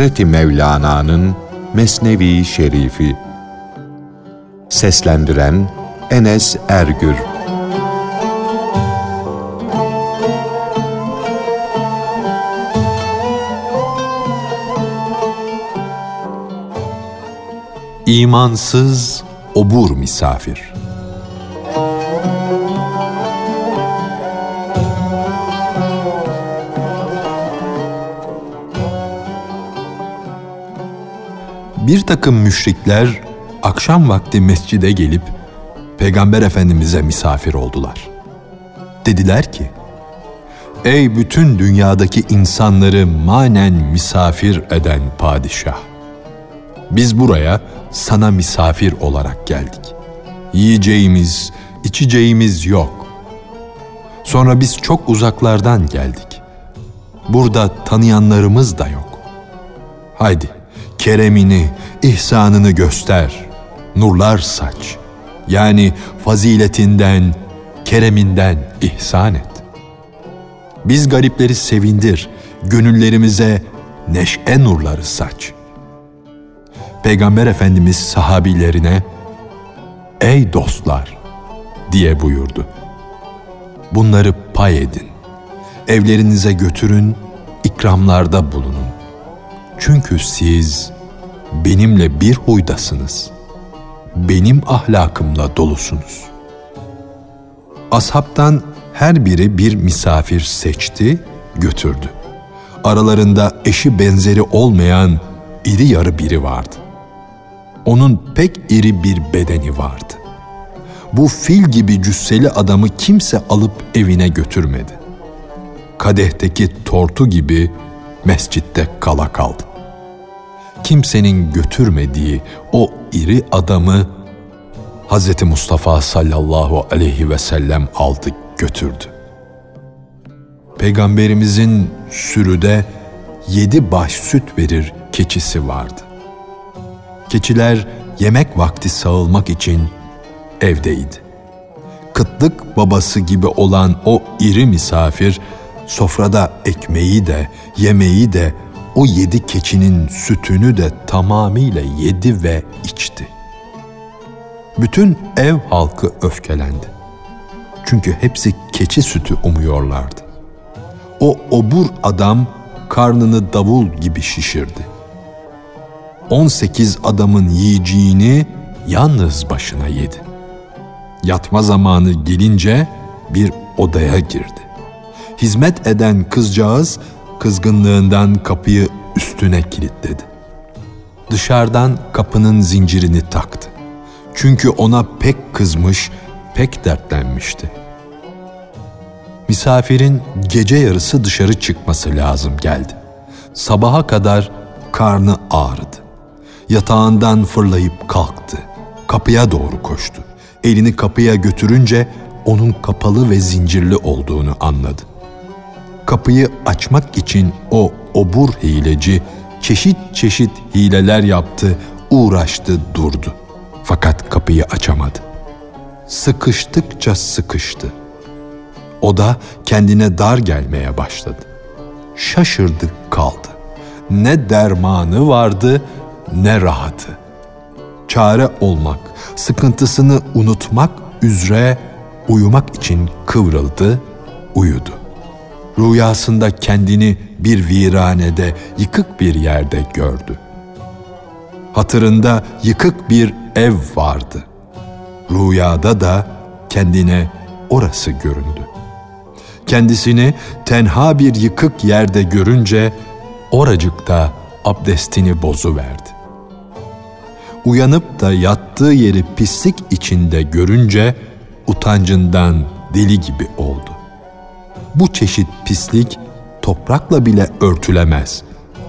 Hazreti Mevlana'nın Mesnevi Şerifi. Seslendiren Enes Ergür. İmansız obur misafir Bir takım müşrikler akşam vakti mescide gelip Peygamber Efendimiz'e misafir oldular. Dediler ki, Ey bütün dünyadaki insanları manen misafir eden padişah! Biz buraya sana misafir olarak geldik. Yiyeceğimiz, içeceğimiz yok. Sonra biz çok uzaklardan geldik. Burada tanıyanlarımız da yok. Haydi keremini, ihsanını göster, nurlar saç. Yani faziletinden, kereminden ihsan et. Biz garipleri sevindir, gönüllerimize neşe nurları saç. Peygamber Efendimiz sahabilerine, Ey dostlar! diye buyurdu. Bunları pay edin. Evlerinize götürün, ikramlarda bulunun. Çünkü siz benimle bir huydasınız. Benim ahlakımla dolusunuz. Ashabtan her biri bir misafir seçti, götürdü. Aralarında eşi benzeri olmayan iri yarı biri vardı. Onun pek iri bir bedeni vardı. Bu fil gibi cüsseli adamı kimse alıp evine götürmedi. Kadehteki tortu gibi mescitte kala kaldı kimsenin götürmediği o iri adamı Hz. Mustafa sallallahu aleyhi ve sellem aldı götürdü. Peygamberimizin sürüde yedi baş süt verir keçisi vardı. Keçiler yemek vakti sağılmak için evdeydi. Kıtlık babası gibi olan o iri misafir sofrada ekmeği de yemeği de o yedi keçinin sütünü de tamamıyla yedi ve içti. Bütün ev halkı öfkelendi. Çünkü hepsi keçi sütü umuyorlardı. O obur adam karnını davul gibi şişirdi. 18 adamın yiyeceğini yalnız başına yedi. Yatma zamanı gelince bir odaya girdi. Hizmet eden kızcağız kızgınlığından kapıyı üstüne kilitledi. Dışarıdan kapının zincirini taktı. Çünkü ona pek kızmış, pek dertlenmişti. Misafirin gece yarısı dışarı çıkması lazım geldi. Sabaha kadar karnı ağrıdı. Yatağından fırlayıp kalktı. Kapıya doğru koştu. Elini kapıya götürünce onun kapalı ve zincirli olduğunu anladı. Kapıyı açmak için o obur hileci çeşit çeşit hileler yaptı, uğraştı, durdu. Fakat kapıyı açamadı. Sıkıştıkça sıkıştı. O da kendine dar gelmeye başladı. Şaşırdı kaldı. Ne dermanı vardı ne rahatı. Çare olmak, sıkıntısını unutmak üzere uyumak için kıvrıldı, uyudu. Rüyasında kendini bir viranede, yıkık bir yerde gördü. Hatırında yıkık bir ev vardı. Rüyada da kendine orası göründü. Kendisini tenha bir yıkık yerde görünce oracıkta abdestini bozu verdi. Uyanıp da yattığı yeri pislik içinde görünce utancından deli gibi oldu. Bu çeşit pislik toprakla bile örtülemez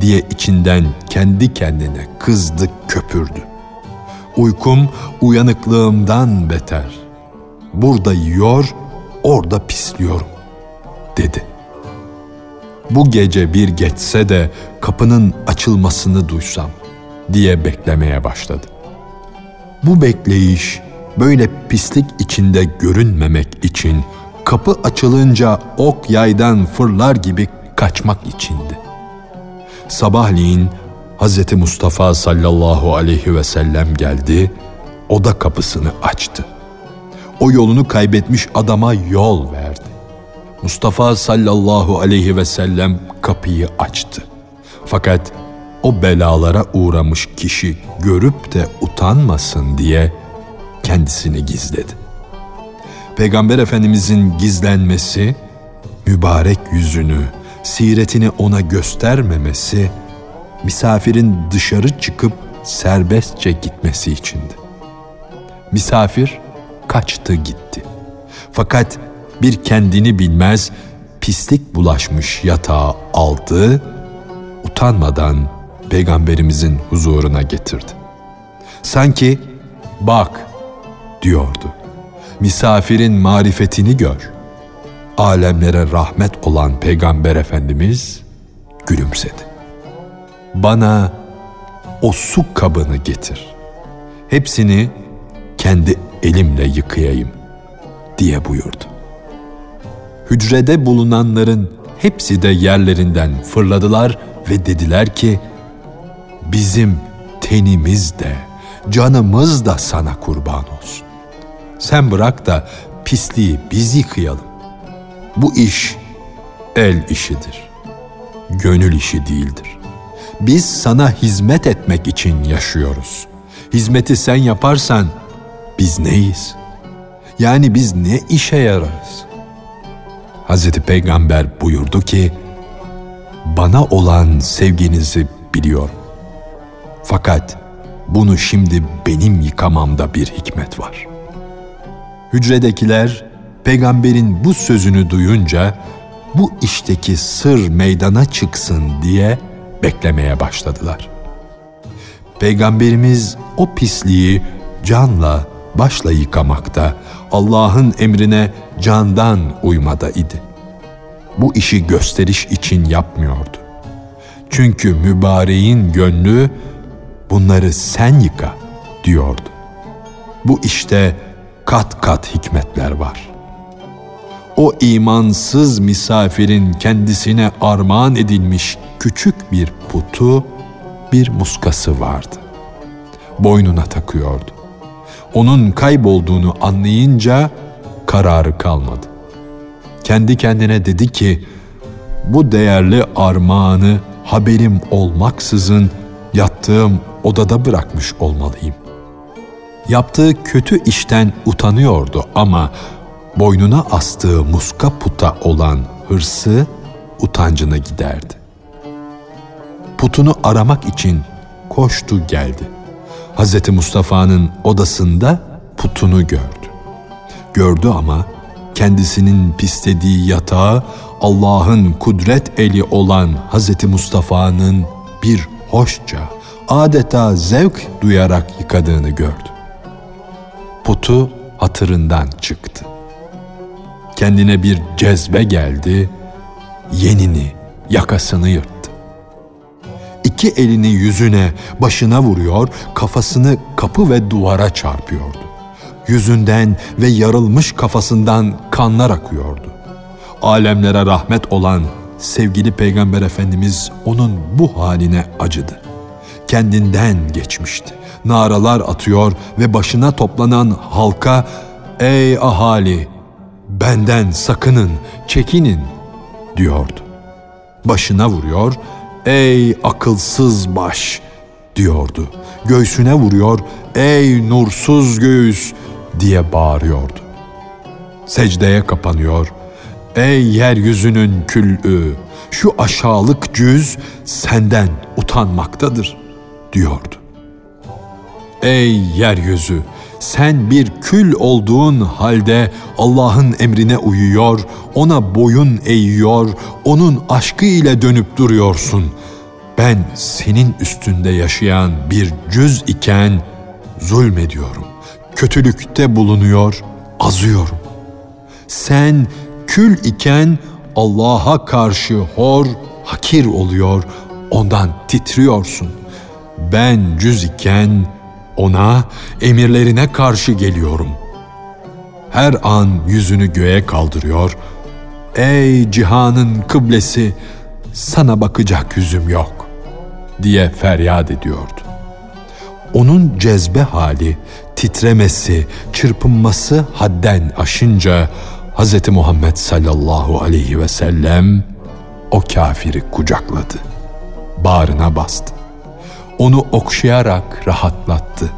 diye içinden kendi kendine kızdı köpürdü. Uykum uyanıklığımdan beter. Burada yiyor, orada pisliyorum dedi. Bu gece bir geçse de kapının açılmasını duysam diye beklemeye başladı. Bu bekleyiş böyle pislik içinde görünmemek için kapı açılınca ok yaydan fırlar gibi kaçmak içindi. Sabahleyin Hz. Mustafa sallallahu aleyhi ve sellem geldi, oda kapısını açtı. O yolunu kaybetmiş adama yol verdi. Mustafa sallallahu aleyhi ve sellem kapıyı açtı. Fakat o belalara uğramış kişi görüp de utanmasın diye kendisini gizledi. Peygamber Efendimizin gizlenmesi, mübarek yüzünü, siretini ona göstermemesi, misafirin dışarı çıkıp serbestçe gitmesi içindi. Misafir kaçtı gitti. Fakat bir kendini bilmez pislik bulaşmış yatağı aldı, utanmadan peygamberimizin huzuruna getirdi. Sanki bak diyordu. Misafirin marifetini gör. Alemlere rahmet olan peygamber efendimiz gülümsedi. Bana o su kabını getir. Hepsini kendi elimle yıkayayım diye buyurdu. Hücrede bulunanların hepsi de yerlerinden fırladılar ve dediler ki bizim tenimiz de canımız da sana kurban olsun. Sen bırak da pisliği biz yıkayalım. Bu iş el işidir. Gönül işi değildir. Biz sana hizmet etmek için yaşıyoruz. Hizmeti sen yaparsan biz neyiz? Yani biz ne işe yararız? Hazreti Peygamber buyurdu ki, bana olan sevginizi biliyorum. Fakat bunu şimdi benim yıkamamda bir hikmet var. Hücredekiler peygamberin bu sözünü duyunca bu işteki sır meydana çıksın diye beklemeye başladılar. Peygamberimiz o pisliği canla, başla yıkamakta, Allah'ın emrine candan uymada idi. Bu işi gösteriş için yapmıyordu. Çünkü mübareğin gönlü bunları sen yıka diyordu. Bu işte kat kat hikmetler var. O imansız misafirin kendisine armağan edilmiş küçük bir putu, bir muskası vardı. Boynuna takıyordu. Onun kaybolduğunu anlayınca kararı kalmadı. Kendi kendine dedi ki, bu değerli armağanı haberim olmaksızın yattığım odada bırakmış olmalıyım. Yaptığı kötü işten utanıyordu ama boynuna astığı muska puta olan hırsı utancını giderdi. Putunu aramak için koştu geldi. Hz. Mustafa'nın odasında putunu gördü. Gördü ama kendisinin pislediği yatağı Allah'ın kudret eli olan Hz. Mustafa'nın bir hoşça, adeta zevk duyarak yıkadığını gördü. Putu hatırından çıktı. Kendine bir cezbe geldi, yenini, yakasını yırttı. İki elini yüzüne, başına vuruyor, kafasını kapı ve duvara çarpıyordu. Yüzünden ve yarılmış kafasından kanlar akıyordu. Alemlere rahmet olan sevgili Peygamber Efendimiz onun bu haline acıdı. Kendinden geçmişti. Naralar atıyor ve başına toplanan halka "Ey ahali, benden sakının, çekinin." diyordu. Başına vuruyor, "Ey akılsız baş." diyordu. Göğsüne vuruyor, "Ey nursuz göğüs." diye bağırıyordu. Secdeye kapanıyor, Ey yeryüzünün küllü, şu aşağılık cüz senden utanmaktadır diyordu. Ey yeryüzü, sen bir kül olduğun halde Allah'ın emrine uyuyor, ona boyun eğiyor, onun aşkı ile dönüp duruyorsun. Ben senin üstünde yaşayan bir cüz iken zulmediyorum. Kötülükte bulunuyor, azıyorum. Sen kül iken Allah'a karşı hor, hakir oluyor, ondan titriyorsun. Ben cüz iken ona, emirlerine karşı geliyorum. Her an yüzünü göğe kaldırıyor. Ey cihanın kıblesi, sana bakacak yüzüm yok diye feryat ediyordu. Onun cezbe hali, titremesi, çırpınması hadden aşınca Hz. Muhammed sallallahu aleyhi ve sellem o kafiri kucakladı. Bağrına bastı. Onu okşayarak rahatlattı.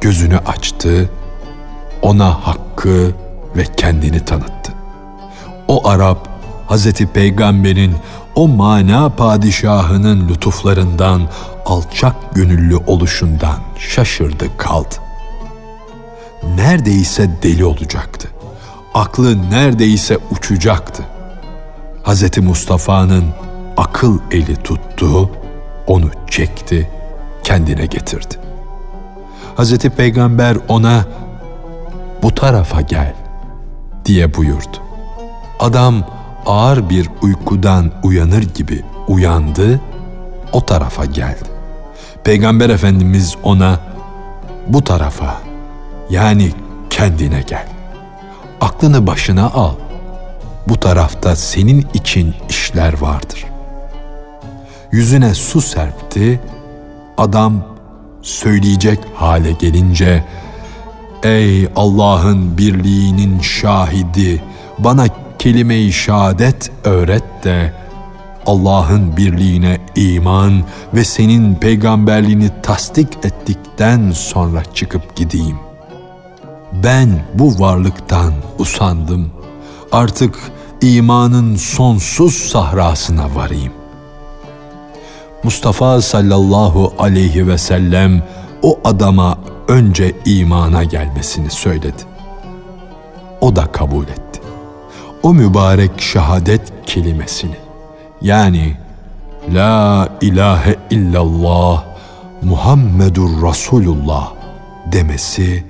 Gözünü açtı. Ona hakkı ve kendini tanıttı. O Arap Hazreti Peygamber'in o mana padişahının lütuflarından, alçak gönüllü oluşundan şaşırdı kaldı. Neredeyse deli olacaktı. Aklı neredeyse uçacaktı. Hz. Mustafa'nın akıl eli tuttu, onu çekti, kendine getirdi. Hz. Peygamber ona bu tarafa gel diye buyurdu. Adam ağır bir uykudan uyanır gibi uyandı, o tarafa geldi. Peygamber Efendimiz ona bu tarafa yani kendine gel. Aklını başına al. Bu tarafta senin için işler vardır. Yüzüne su serpti. Adam söyleyecek hale gelince Ey Allah'ın birliğinin şahidi bana kelime-i şehadet öğret de Allah'ın birliğine iman ve senin peygamberliğini tasdik ettikten sonra çıkıp gideyim. Ben bu varlıktan usandım. Artık imanın sonsuz sahrasına varayım. Mustafa sallallahu aleyhi ve sellem o adama önce imana gelmesini söyledi. O da kabul etti. O mübarek şehadet kelimesini yani La ilahe illallah Muhammedur Resulullah demesi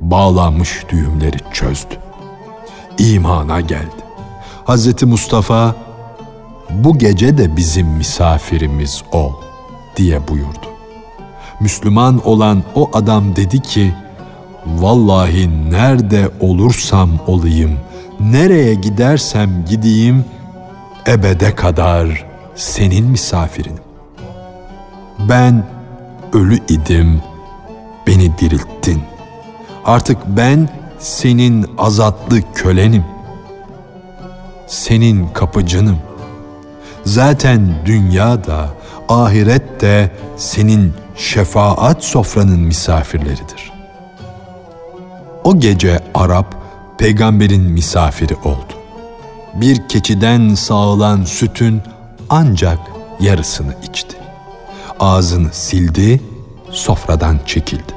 bağlanmış düğümleri çözdü. İmana geldi. Hz. Mustafa bu gece de bizim misafirimiz ol diye buyurdu. Müslüman olan o adam dedi ki, Vallahi nerede olursam olayım, nereye gidersem gideyim, ebede kadar senin misafirinim. Ben ölü idim, beni dirilttin. Artık ben senin azatlı kölenim. Senin kapıcınım. Zaten dünyada, ahirette senin şefaat sofranın misafirleridir. O gece Arap peygamberin misafiri oldu. Bir keçiden sağılan sütün ancak yarısını içti. Ağzını sildi, sofradan çekildi.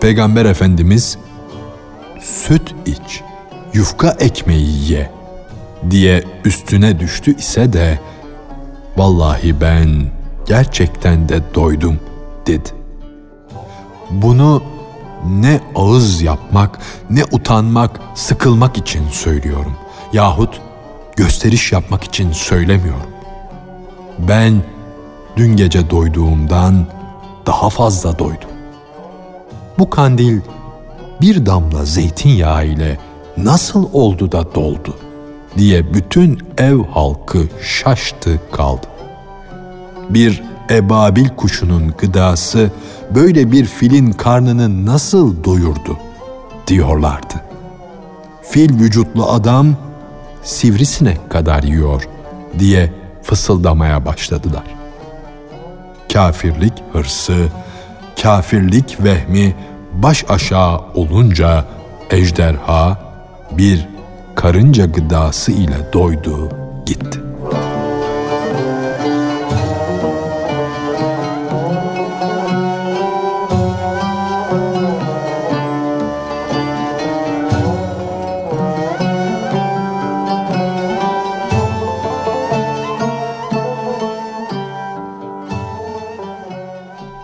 Peygamber Efendimiz süt iç, yufka ekmeği ye diye üstüne düştü ise de vallahi ben gerçekten de doydum dedi. Bunu ne ağız yapmak, ne utanmak, sıkılmak için söylüyorum. Yahut gösteriş yapmak için söylemiyorum. Ben dün gece doyduğumdan daha fazla doydum. Bu kandil bir damla zeytinyağı ile nasıl oldu da doldu diye bütün ev halkı şaştı kaldı. Bir ebabil kuşunun gıdası böyle bir filin karnını nasıl doyurdu diyorlardı. Fil vücutlu adam sivrisinek kadar yiyor diye fısıldamaya başladılar. Kafirlik hırsı, kafirlik vehmi baş aşağı olunca ejderha bir karınca gıdası ile doydu gitti.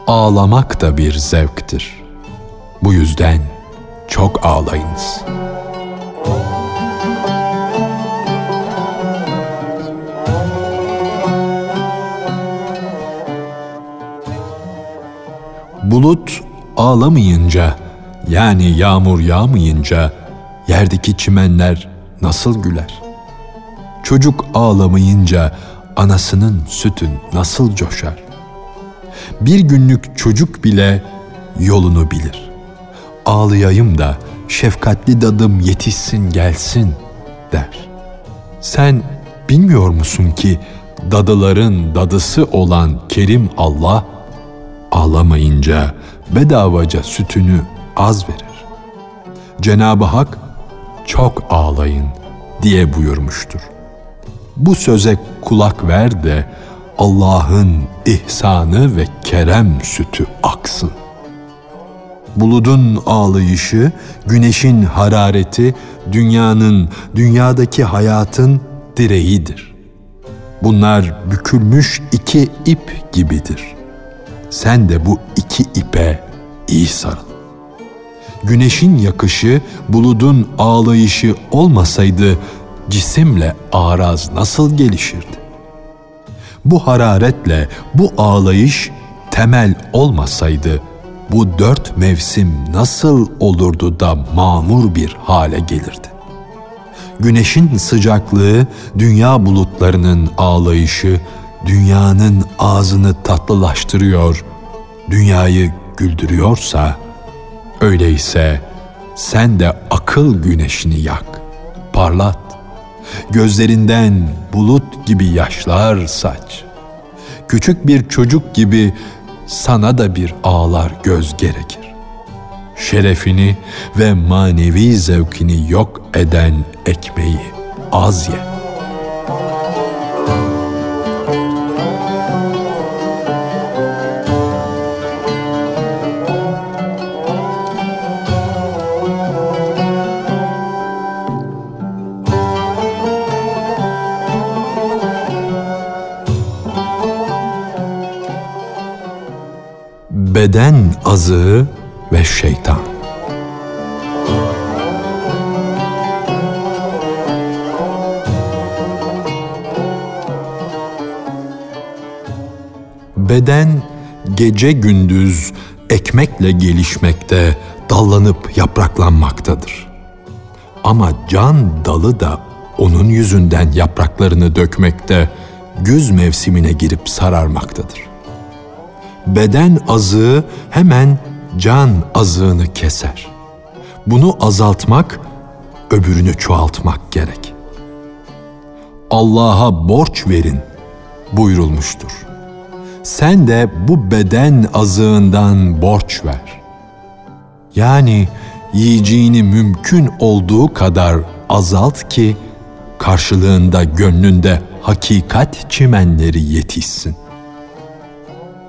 Ağlamak da bir zevktir. Bu yüzden çok ağlayınız. Bulut ağlamayınca yani yağmur yağmayınca yerdeki çimenler nasıl güler? Çocuk ağlamayınca anasının sütün nasıl coşar? bir günlük çocuk bile yolunu bilir. Ağlayayım da şefkatli dadım yetişsin gelsin der. Sen bilmiyor musun ki dadıların dadısı olan Kerim Allah ağlamayınca bedavaca sütünü az verir. Cenab-ı Hak çok ağlayın diye buyurmuştur. Bu söze kulak ver de Allah'ın ihsanı ve kerem sütü aksın. Buludun ağlayışı, güneşin harareti, dünyanın, dünyadaki hayatın direğidir. Bunlar bükülmüş iki ip gibidir. Sen de bu iki ipe iyi sarıl. Güneşin yakışı, buludun ağlayışı olmasaydı cisimle araz nasıl gelişirdi? Bu hararetle bu ağlayış temel olmasaydı bu dört mevsim nasıl olurdu da mamur bir hale gelirdi? Güneşin sıcaklığı, dünya bulutlarının ağlayışı, dünyanın ağzını tatlılaştırıyor, dünyayı güldürüyorsa, öyleyse sen de akıl güneşini yak, parlat. Gözlerinden bulut gibi yaşlar saç. Küçük bir çocuk gibi sana da bir ağlar göz gerekir. Şerefini ve manevi zevkini yok eden ekmeği az ye. Beden azığı ve şeytan. Beden gece gündüz ekmekle gelişmekte, dallanıp yapraklanmaktadır. Ama can dalı da onun yüzünden yapraklarını dökmekte, güz mevsimine girip sararmaktadır beden azığı hemen can azığını keser. Bunu azaltmak, öbürünü çoğaltmak gerek. Allah'a borç verin buyurulmuştur. Sen de bu beden azığından borç ver. Yani yiyeceğini mümkün olduğu kadar azalt ki karşılığında gönlünde hakikat çimenleri yetişsin.''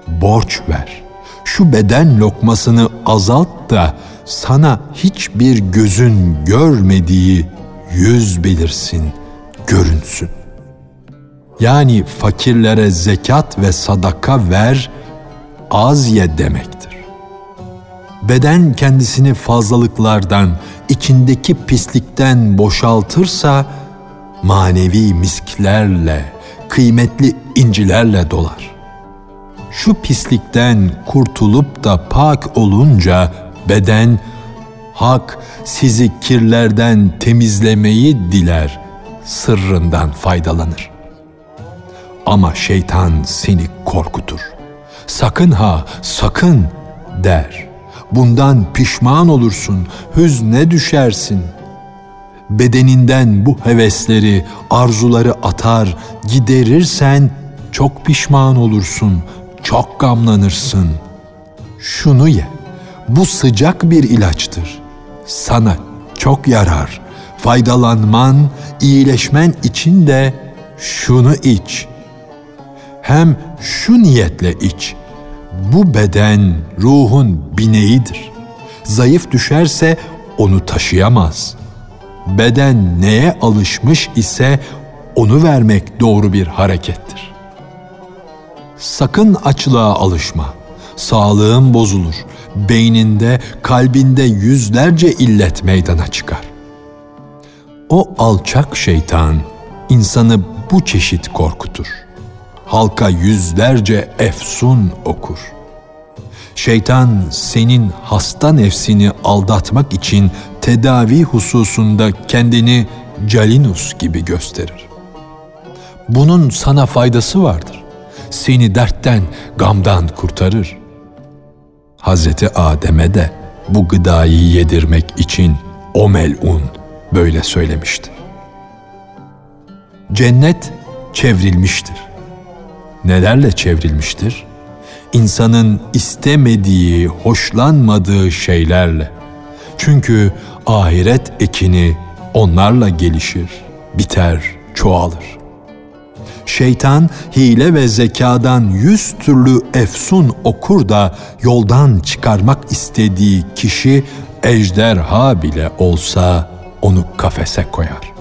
Borç ver. Şu beden lokmasını azalt da sana hiçbir gözün görmediği yüz belirsin, görünsün. Yani fakirlere zekat ve sadaka ver, az ye demektir. Beden kendisini fazlalıklardan, içindeki pislikten boşaltırsa, manevi misklerle, kıymetli incilerle dolar şu pislikten kurtulup da pak olunca beden hak sizi kirlerden temizlemeyi diler, sırrından faydalanır. Ama şeytan seni korkutur. Sakın ha, sakın der. Bundan pişman olursun, hüzne düşersin. Bedeninden bu hevesleri, arzuları atar, giderirsen çok pişman olursun, çok gamlanırsın. Şunu ye. Bu sıcak bir ilaçtır. Sana çok yarar. Faydalanman, iyileşmen için de şunu iç. Hem şu niyetle iç. Bu beden ruhun bineğidir. Zayıf düşerse onu taşıyamaz. Beden neye alışmış ise onu vermek doğru bir harekettir. Sakın açlığa alışma. Sağlığın bozulur. Beyninde, kalbinde yüzlerce illet meydana çıkar. O alçak şeytan insanı bu çeşit korkutur. Halka yüzlerce efsun okur. Şeytan senin hasta nefsini aldatmak için tedavi hususunda kendini Calinus gibi gösterir. Bunun sana faydası vardır seni dertten, gamdan kurtarır. Hazreti Adem'e de bu gıdayı yedirmek için o melun böyle söylemiştir. Cennet çevrilmiştir. Nelerle çevrilmiştir? İnsanın istemediği, hoşlanmadığı şeylerle. Çünkü ahiret ekini onlarla gelişir, biter, çoğalır. Şeytan hile ve zekadan yüz türlü efsun okur da yoldan çıkarmak istediği kişi ejderha bile olsa onu kafese koyar.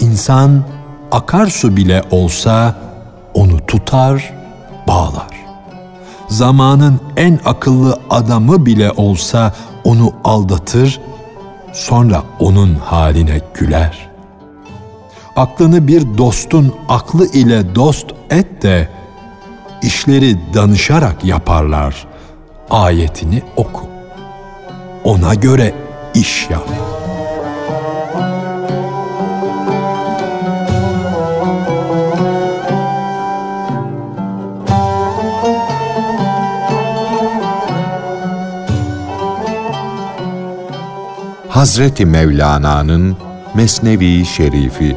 İnsan akarsu bile olsa onu tutar, bağlar. Zamanın en akıllı adamı bile olsa onu aldatır, sonra onun haline güler. Aklını bir dostun aklı ile dost et de işleri danışarak yaparlar. Ayetini oku. Ona göre iş yap. Hazreti Mevlana'nın Mesnevi Şerifi